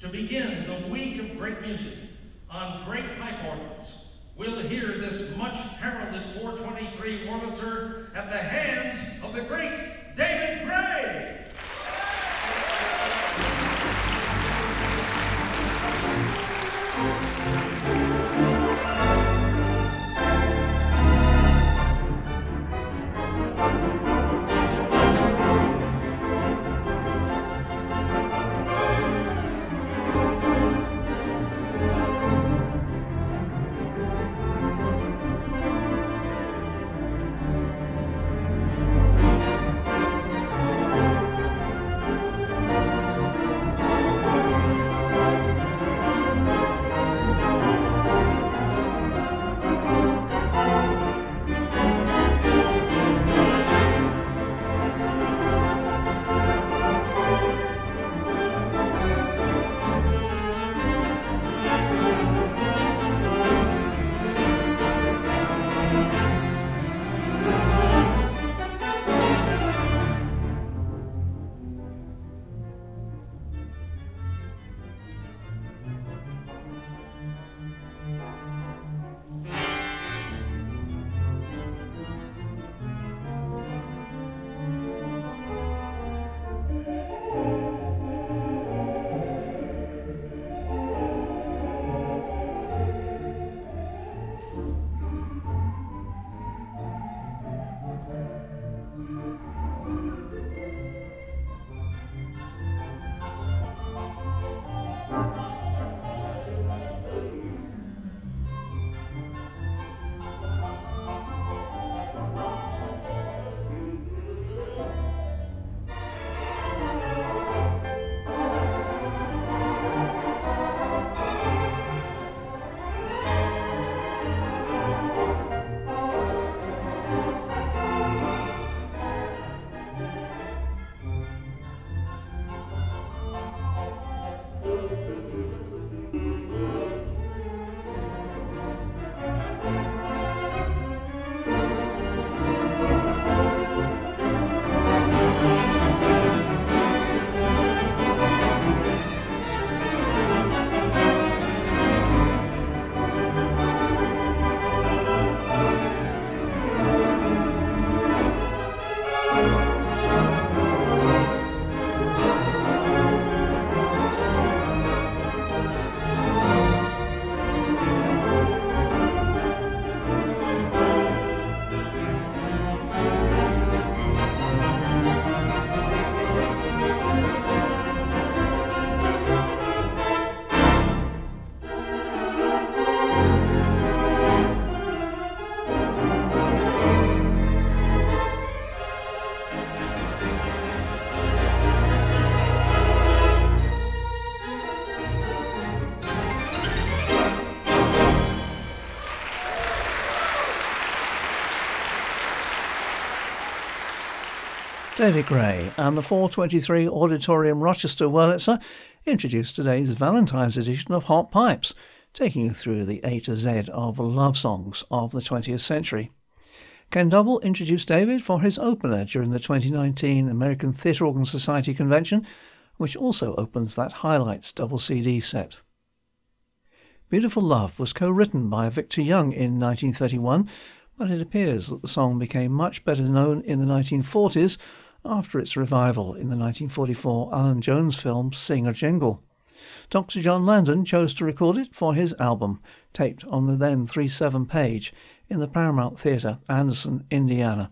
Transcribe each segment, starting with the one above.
to begin the week of great music on great pipe organs, we'll hear this much heralded 423 Wurlitzer at the hands of the great David Gray. David Gray and the 423 Auditorium Rochester Wurlitzer introduced today's Valentine's edition of Hot Pipes, taking you through the A to Z of love songs of the 20th century. Ken Double introduced David for his opener during the 2019 American Theatre Organ Society convention, which also opens that Highlights double CD set. Beautiful Love was co-written by Victor Young in 1931, but it appears that the song became much better known in the 1940s after its revival in the 1944 Alan Jones film Sing a Jingle. Dr. John Landon chose to record it for his album, taped on the then 3 7 page in the Paramount Theatre, Anderson, Indiana.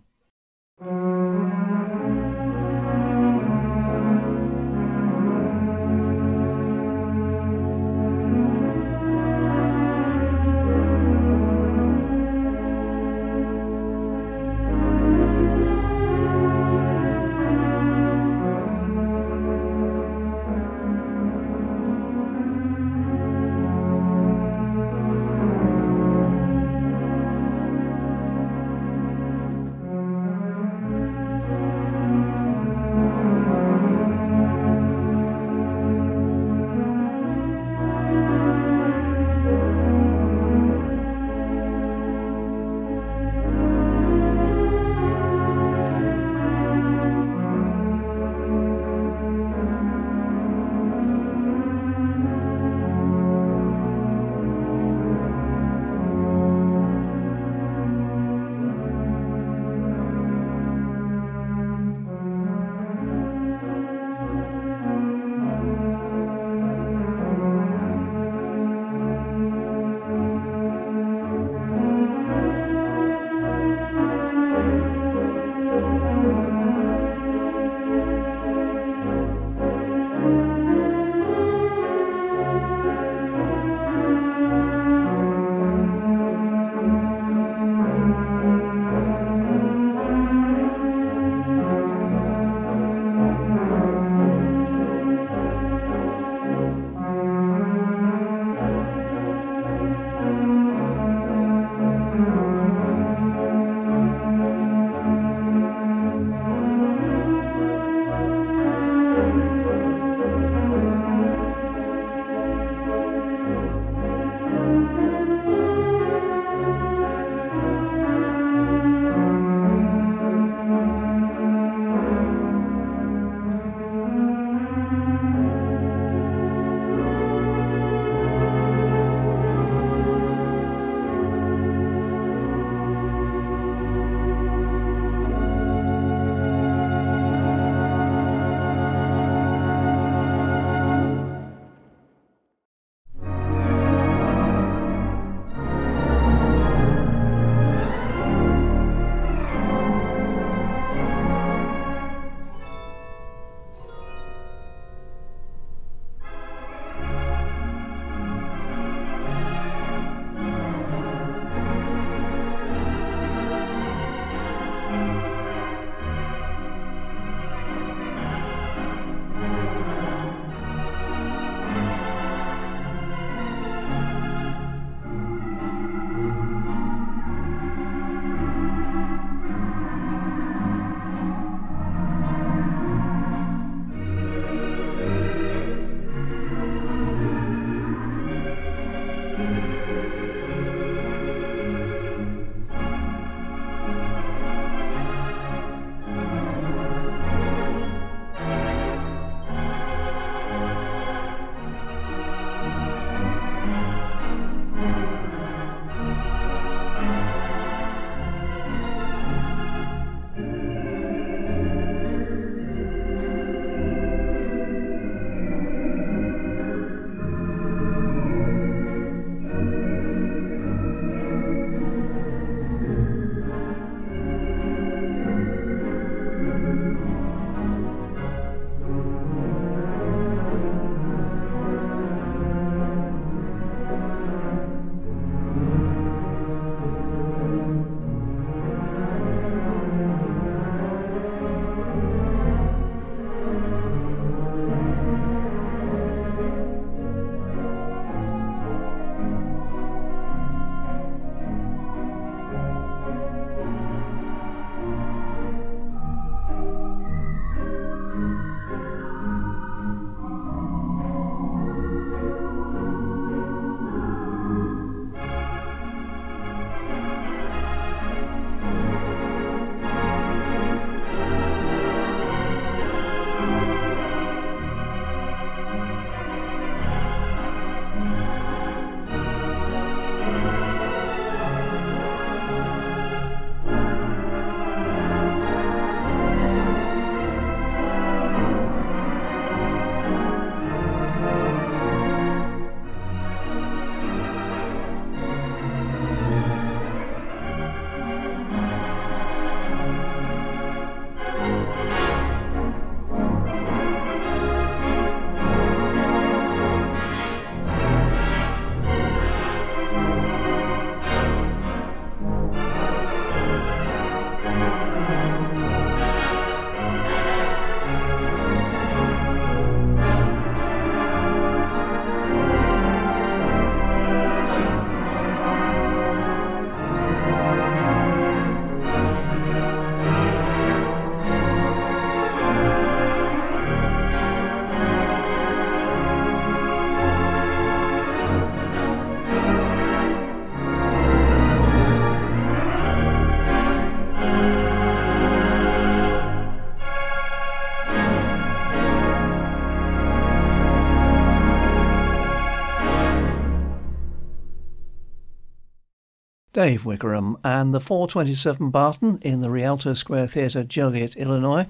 Dave Wickerham and the 427 Barton in the Rialto Square Theatre, Joliet, Illinois,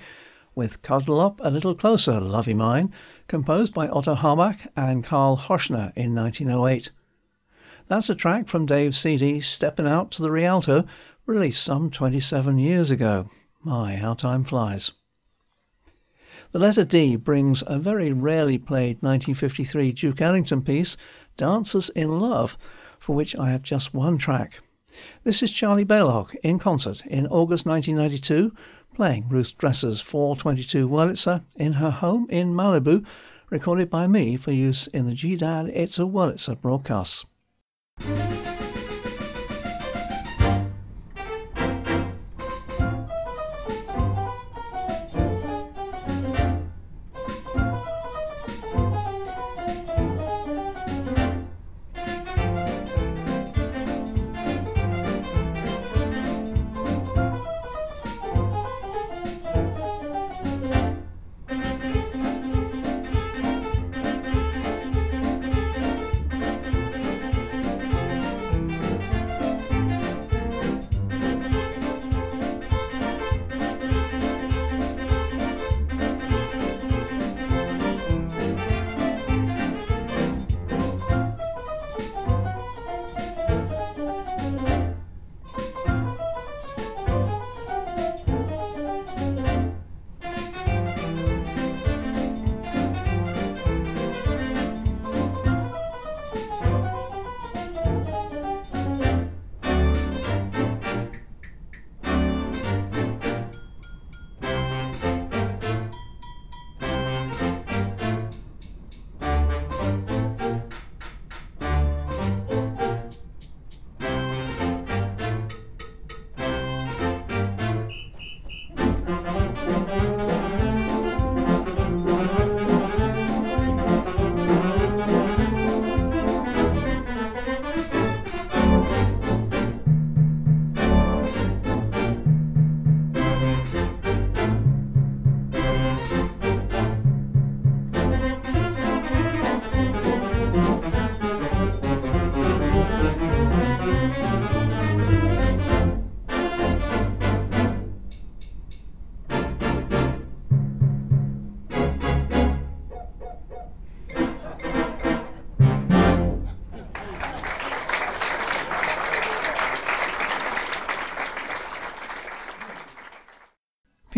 with Cuddle Up a Little Closer, Lovey Mine, composed by Otto Harbach and Karl Hoschna in 1908. That's a track from Dave's CD Steppin' Out to the Rialto, released some 27 years ago. My, how time flies. The letter D brings a very rarely played 1953 Duke Ellington piece, Dancers in Love, for which I have just one track. This is Charlie Balogh in concert in August 1992, playing Ruth Dresser's 422 Wurlitzer in her home in Malibu, recorded by me for use in the Gee Dad It's a Wurlitzer broadcasts.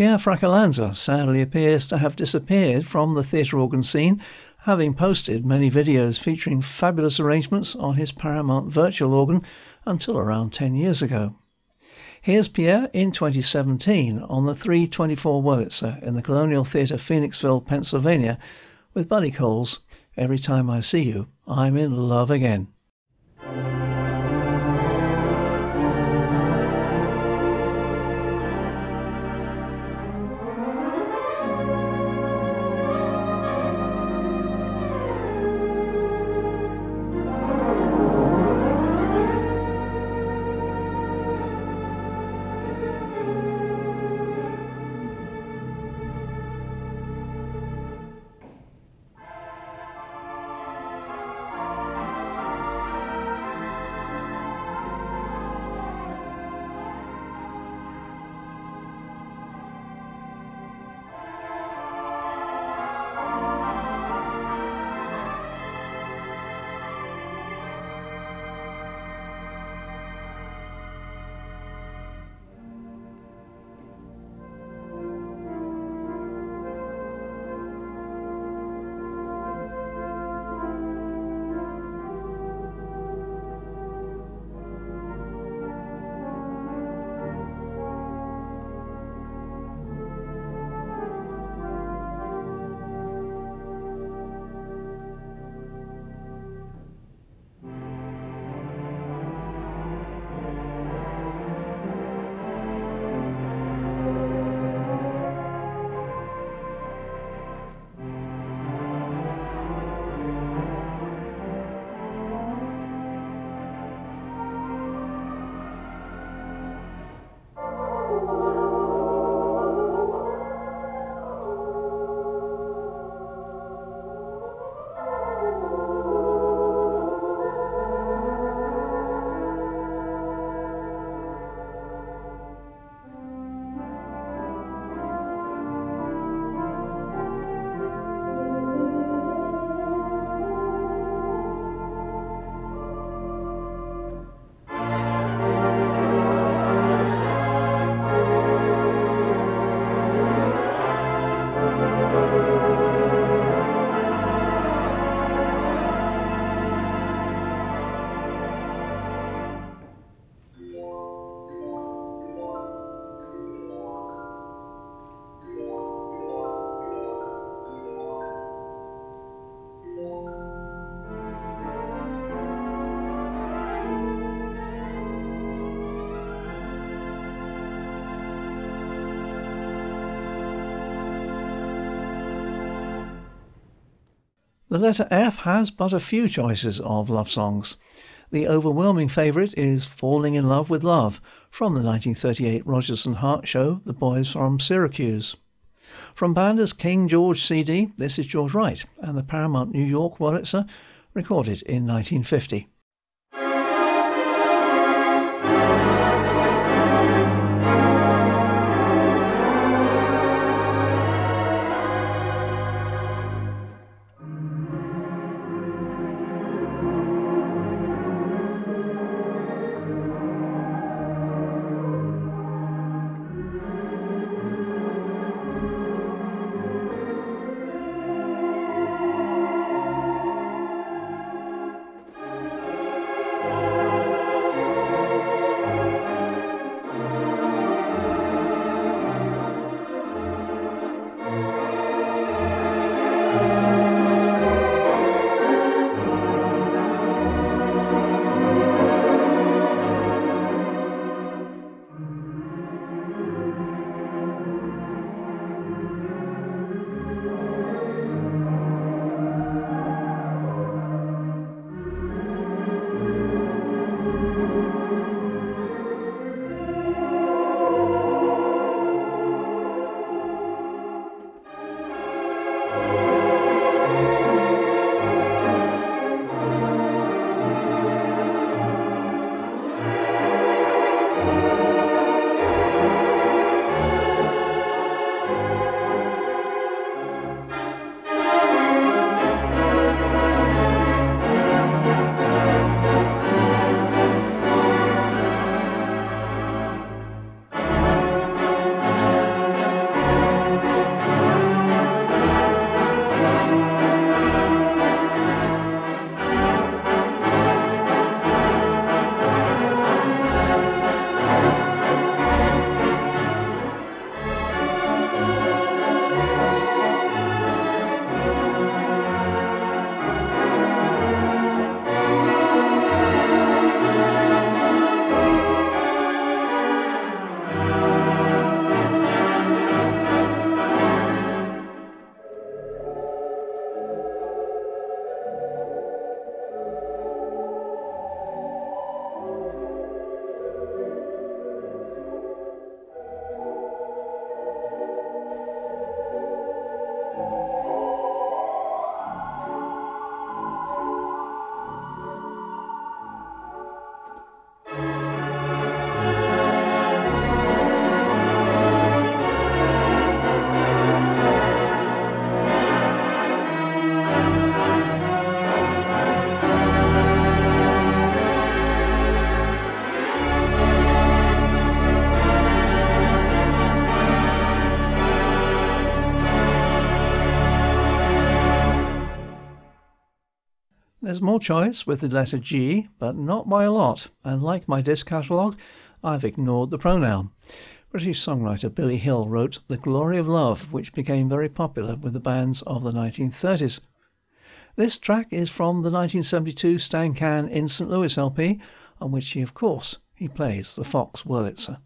Pierre Fracalanza sadly appears to have disappeared from the theatre organ scene, having posted many videos featuring fabulous arrangements on his Paramount virtual organ until around 10 years ago. Here's Pierre in 2017 on the 324 Wurlitzer in the Colonial Theatre, Phoenixville, Pennsylvania, with Buddy Cole's Every Time I See You, I'm in Love Again. The letter F has but a few choices of love songs. The overwhelming favourite is Falling in Love with Love from the 1938 Rodgers and Hart show The Boys from Syracuse. From Banda's King George CD, this is George Wright and the Paramount New York Wurlitzer, recorded in 1950. There's more choice with the letter G, but not by a lot, and like my disc catalogue, I've ignored the pronoun. British songwriter Billy Hill wrote The Glory of Love, which became very popular with the bands of the 1930s. This track is from the 1972 Stan Kann in St. Louis LP, on which he, of course, he plays the Fox Wurlitzer.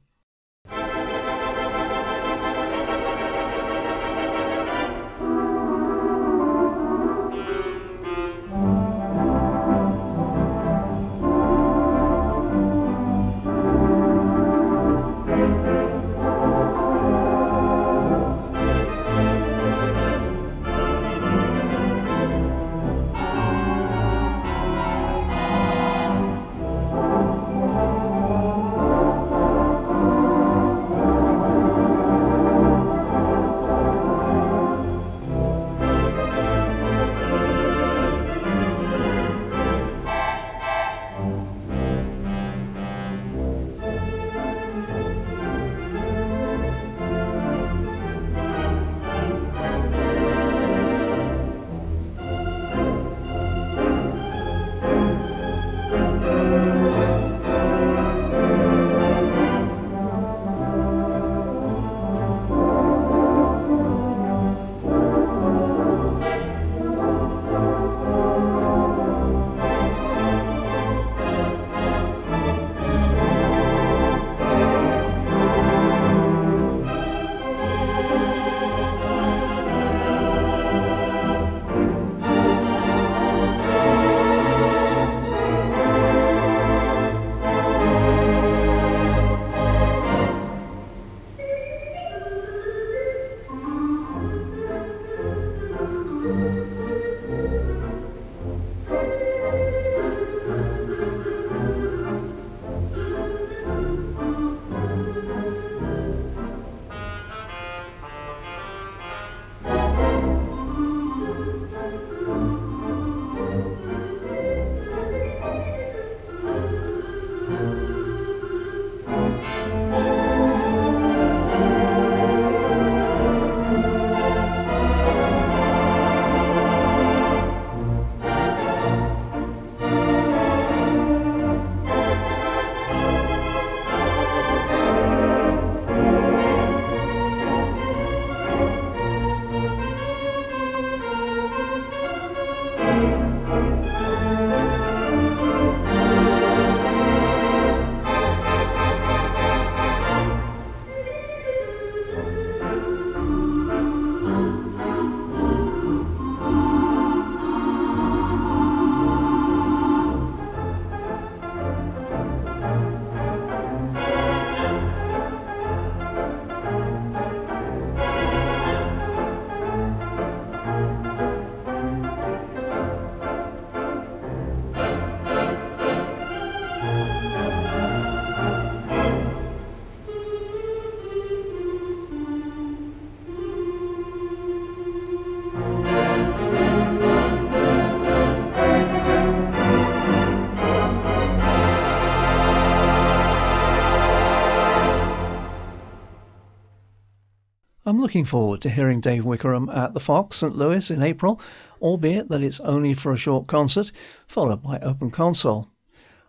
Looking forward to hearing Dave Wickerham at the Fox St Louis in April, albeit that it's only for a short concert, followed by Open Console.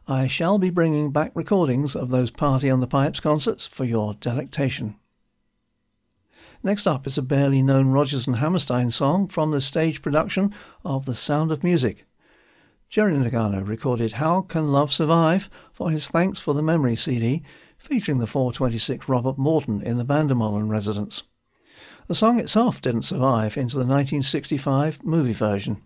I shall be bringing back recordings of those Party on the Pipes concerts for your delectation. Next up is a barely known Rodgers and Hammerstein song from the stage production of The Sound of Music. Jerry Nagano recorded How Can Love Survive for his Thanks for the Memory CD, featuring the 426 Robert Morton in the Van der Molen residence. The song itself didn't survive into the 1965 movie version.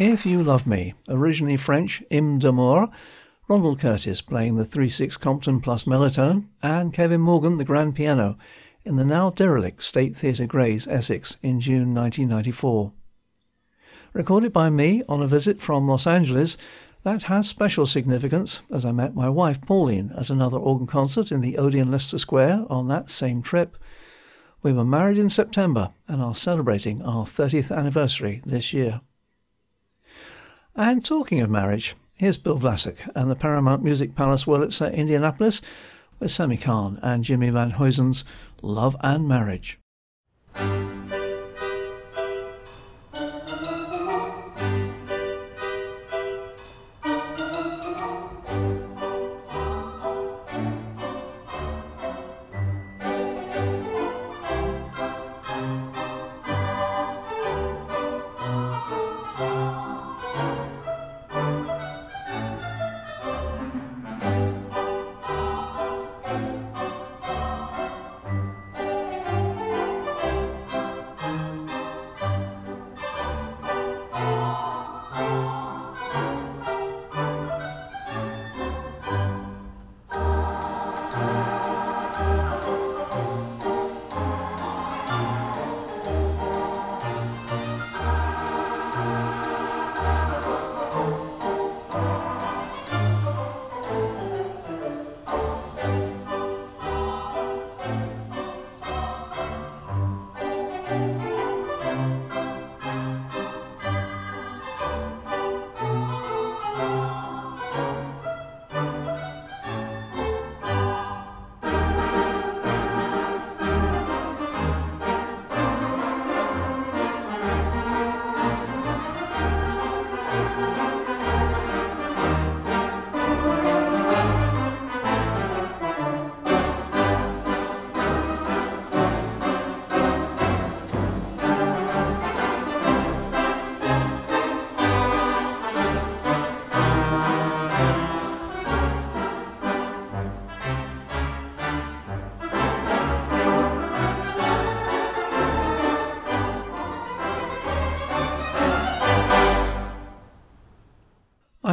If You Love Me, originally French Hymne d'amour, Ronald Curtis playing the 3-6 Compton plus Melotone, and Kevin Morgan the grand piano in the now derelict State Theatre Grays, Essex, in June 1994. Recorded by me on a visit from Los Angeles, that has special significance as I met my wife Pauline at another organ concert in the Odeon Leicester Square on that same trip. We were married in September and are celebrating our 30th anniversary this year. And talking of marriage, here's Bill Vlasak and the Paramount Music Palace Wurlitzer, uh, Indianapolis, with Sammy Cahn and Jimmy Van Heusen's Love and Marriage.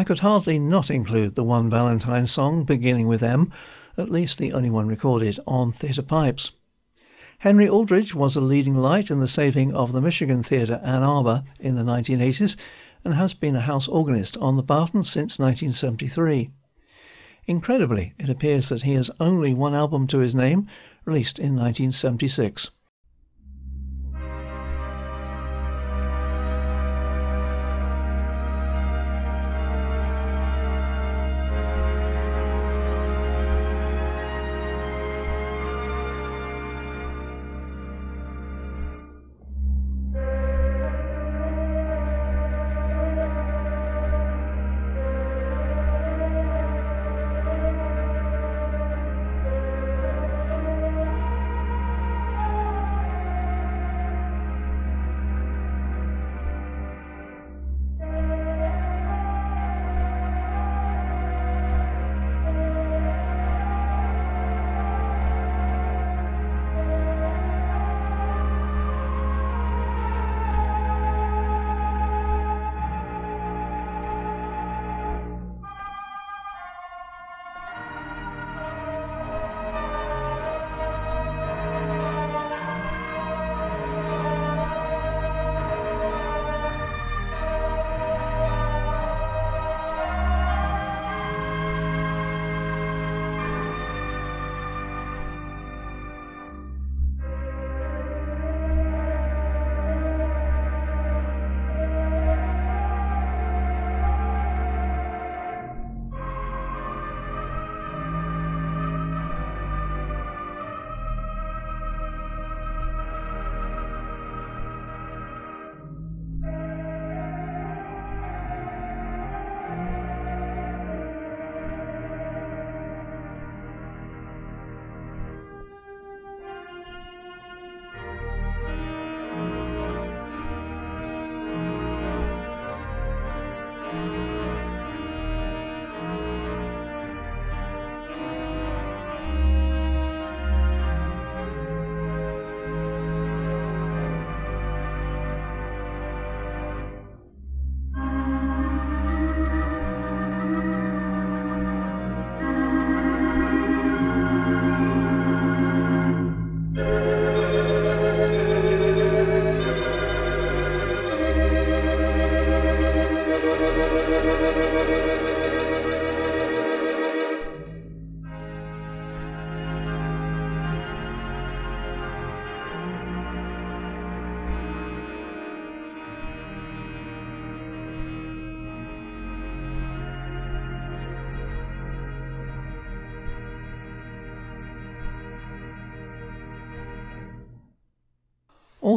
Could hardly not include the one Valentine song beginning with M, at least the only one recorded on theatre pipes. Henry Aldridge was a leading light in the saving of the Michigan Theatre Ann Arbor in the 1980s and has been a house organist on the Barton since 1973. Incredibly, it appears that he has only one album to his name, released in 1976.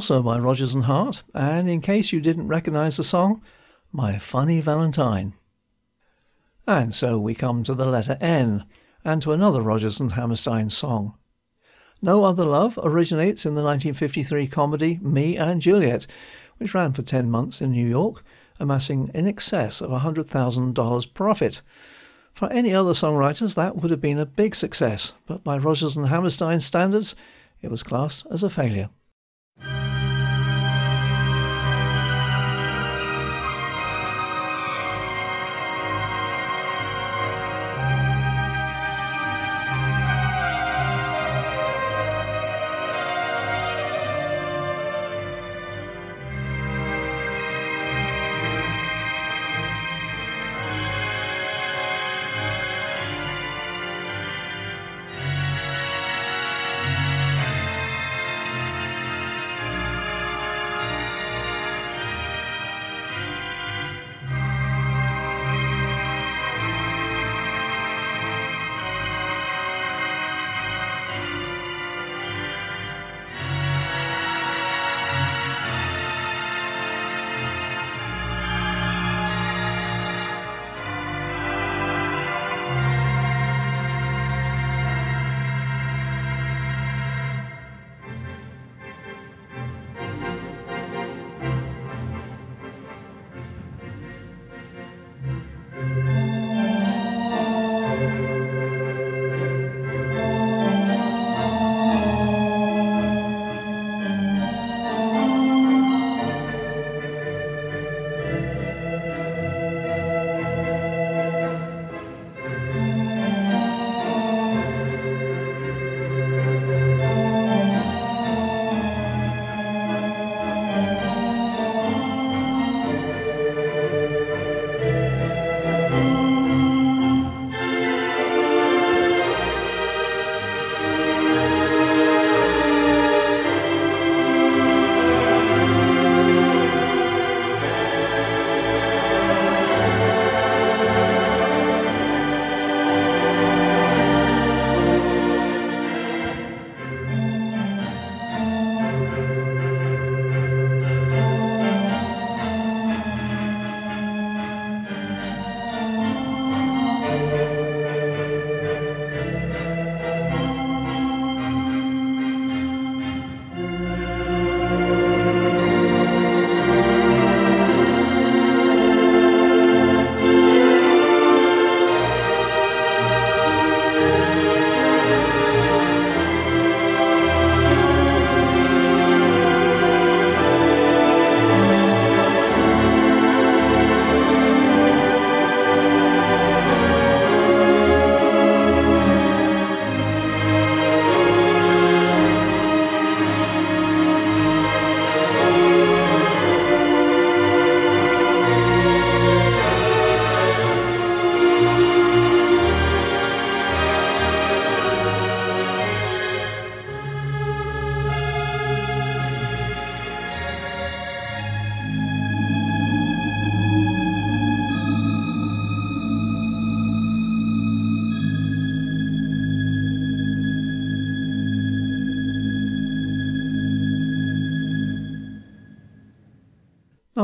Also by Rodgers and Hart, and in case you didn't recognise the song, My Funny Valentine. And so we come to the letter N, and to another Rodgers and Hammerstein song. No Other Love originates in the 1953 comedy Me and Juliet, which ran for 10 months in New York, amassing in excess of $100,000 profit. For any other songwriters, that would have been a big success, but by Rodgers and Hammerstein standards, it was classed as a failure.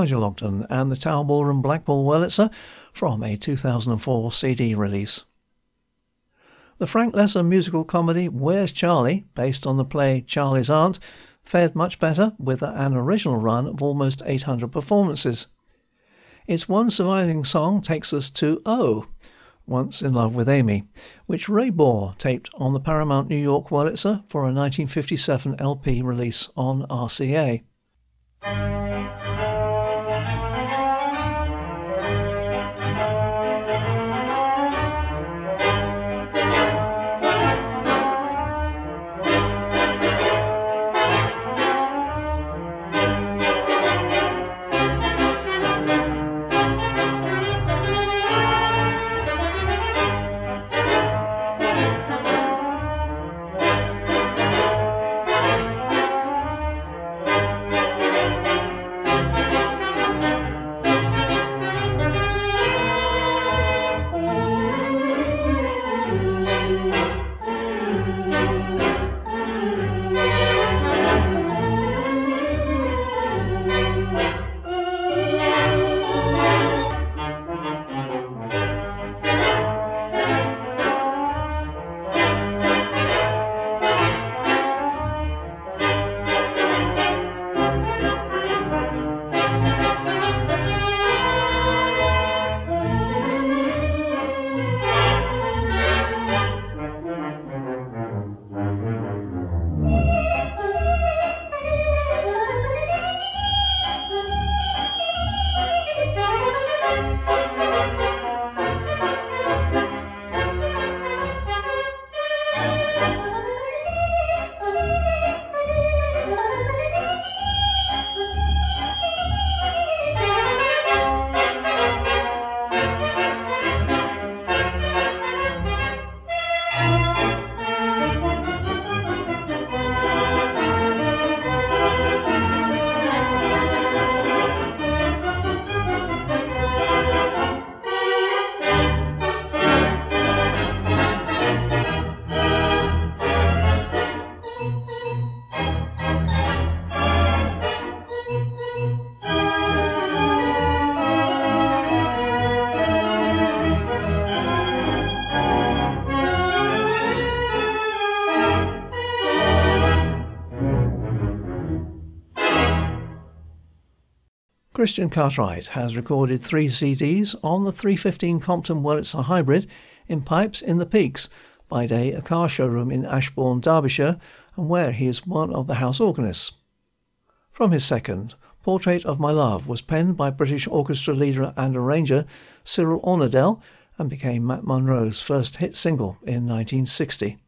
Nigel Ogden and the Tower Ballroom Blackpool Wurlitzer from a 2004 CD release. The Frank Loesser musical comedy Where's Charley, based on the play Charley's Aunt, fared much better with an original run of almost 800 performances. Its one surviving song takes us to Oh, Once in Love with Amy, which Ray Bohr taped on the Paramount New York Wurlitzer for a 1957 LP release on RCA. Christian Cartwright has recorded three CDs on the 315 Compton Wurlitzer Hybrid in Pipes in the Peaks, by day a car showroom in Ashbourne, Derbyshire, and where he is one of the house organists. From his second, Portrait of My Love was penned by British orchestra leader and arranger Cyril Ornadel and became Matt Monro's first hit single in 1960.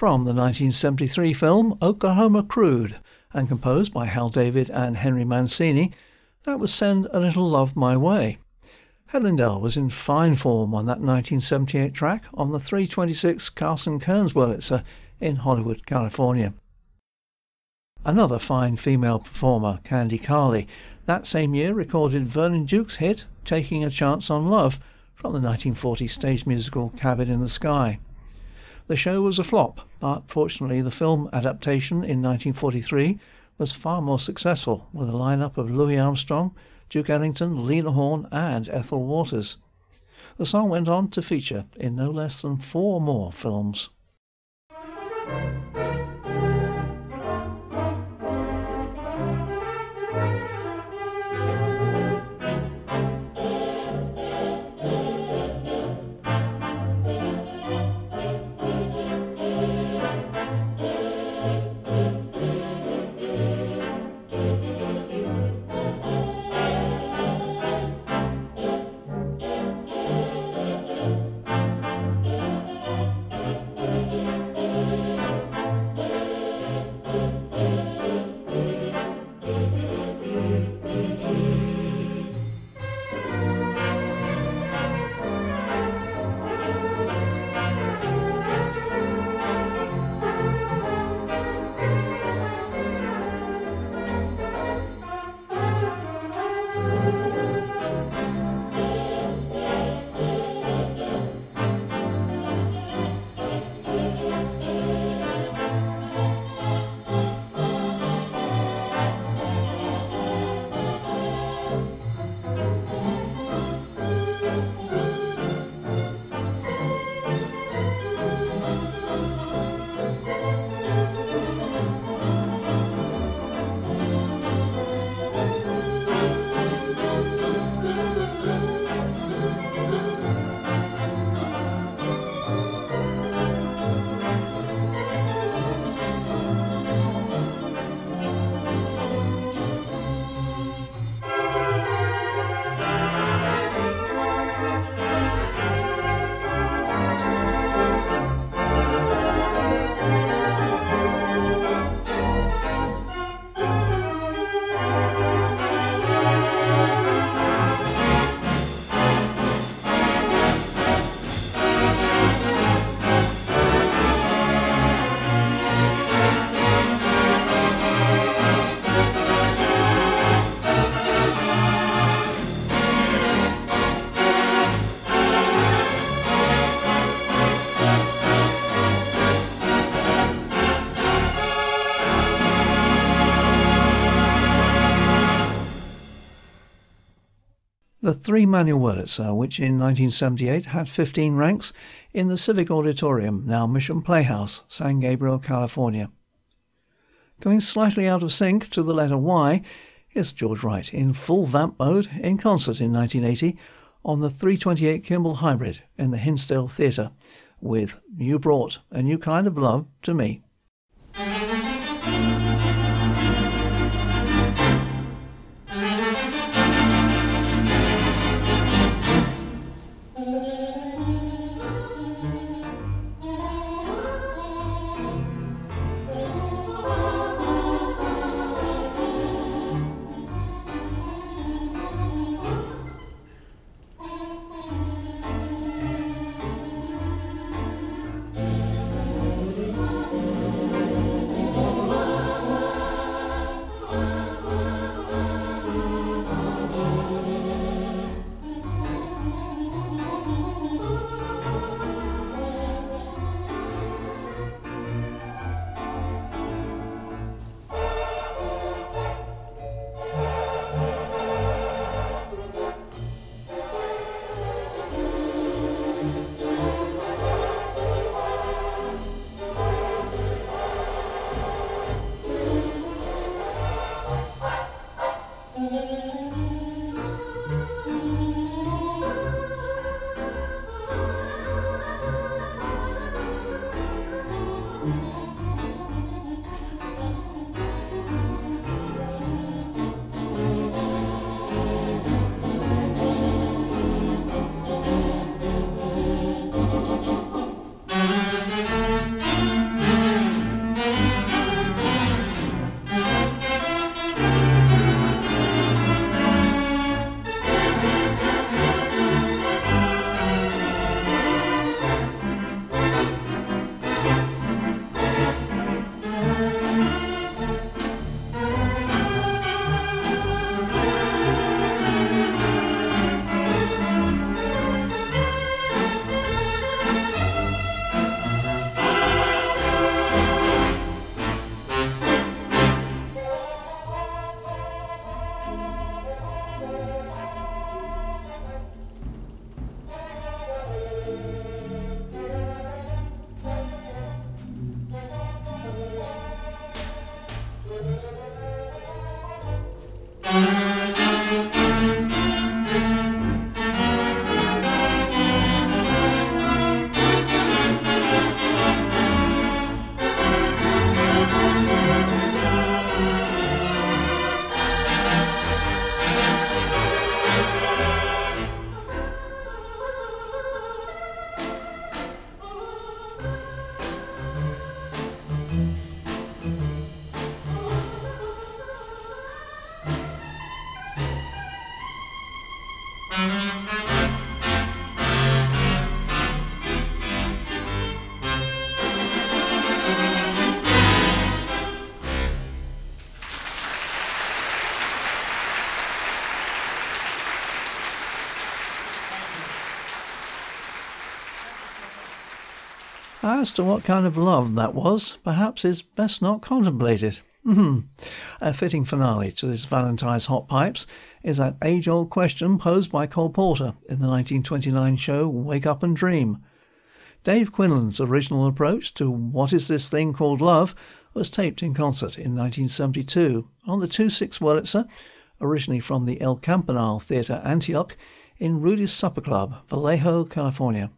From the 1973 film Oklahoma Crude and composed by Hal David and Henry Mancini. That was Send a Little Love My Way. Helen Dell was in fine form on that 1978 track on the 326 Carson Kearns Wurlitzer in Hollywood, California. Another fine female performer, Candi Carley, that same year recorded Vernon Duke's hit Taking a Chance on Love from the 1940 stage musical Cabin in the Sky. The show was a flop, but fortunately the film adaptation in 1943 was far more successful with a lineup of Louis Armstrong, Duke Ellington, Lena Horne, and Ethel Waters. The song went on to feature in no less than four more films. The three manual Wurlitzer, uh, which in 1978 had 15 ranks in the Civic Auditorium, now Mission Playhouse, San Gabriel, California. Going slightly out of sync to the letter Y is George Wright in full vamp mode in concert in 1980 on the 328 Kimball Hybrid in the Hinsdale Theatre with You Brought a New Kind of Love to Me. As to what kind of love that was, perhaps is best not contemplated. Hmm. A fitting finale to this Valentine's Hot Pipes is that age old question posed by Cole Porter in the 1929 show Wake Up and Dream. Dave Quinlan's original approach to What Is This Thing Called Love was taped in concert in 1972 on the 2 6 Wurlitzer, originally from the El Campanile Theatre Antioch in Rudy's Supper Club, Vallejo, California.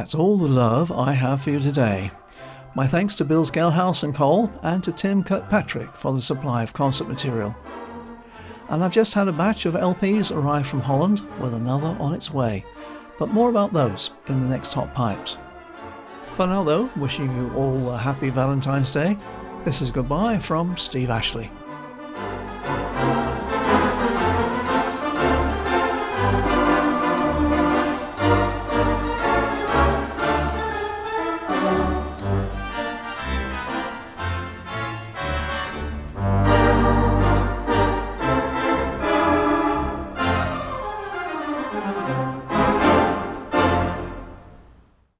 That's all the love I have for you today. My thanks to Bill Gelhaus and Cole and to Tim Kirkpatrick for the supply of concert material. And I've just had a batch of LPs arrive from Holland with another on its way. But more about those in the next Hot Pipes. For now, though, wishing you all a happy Valentine's Day. This is goodbye from Steve Ashley.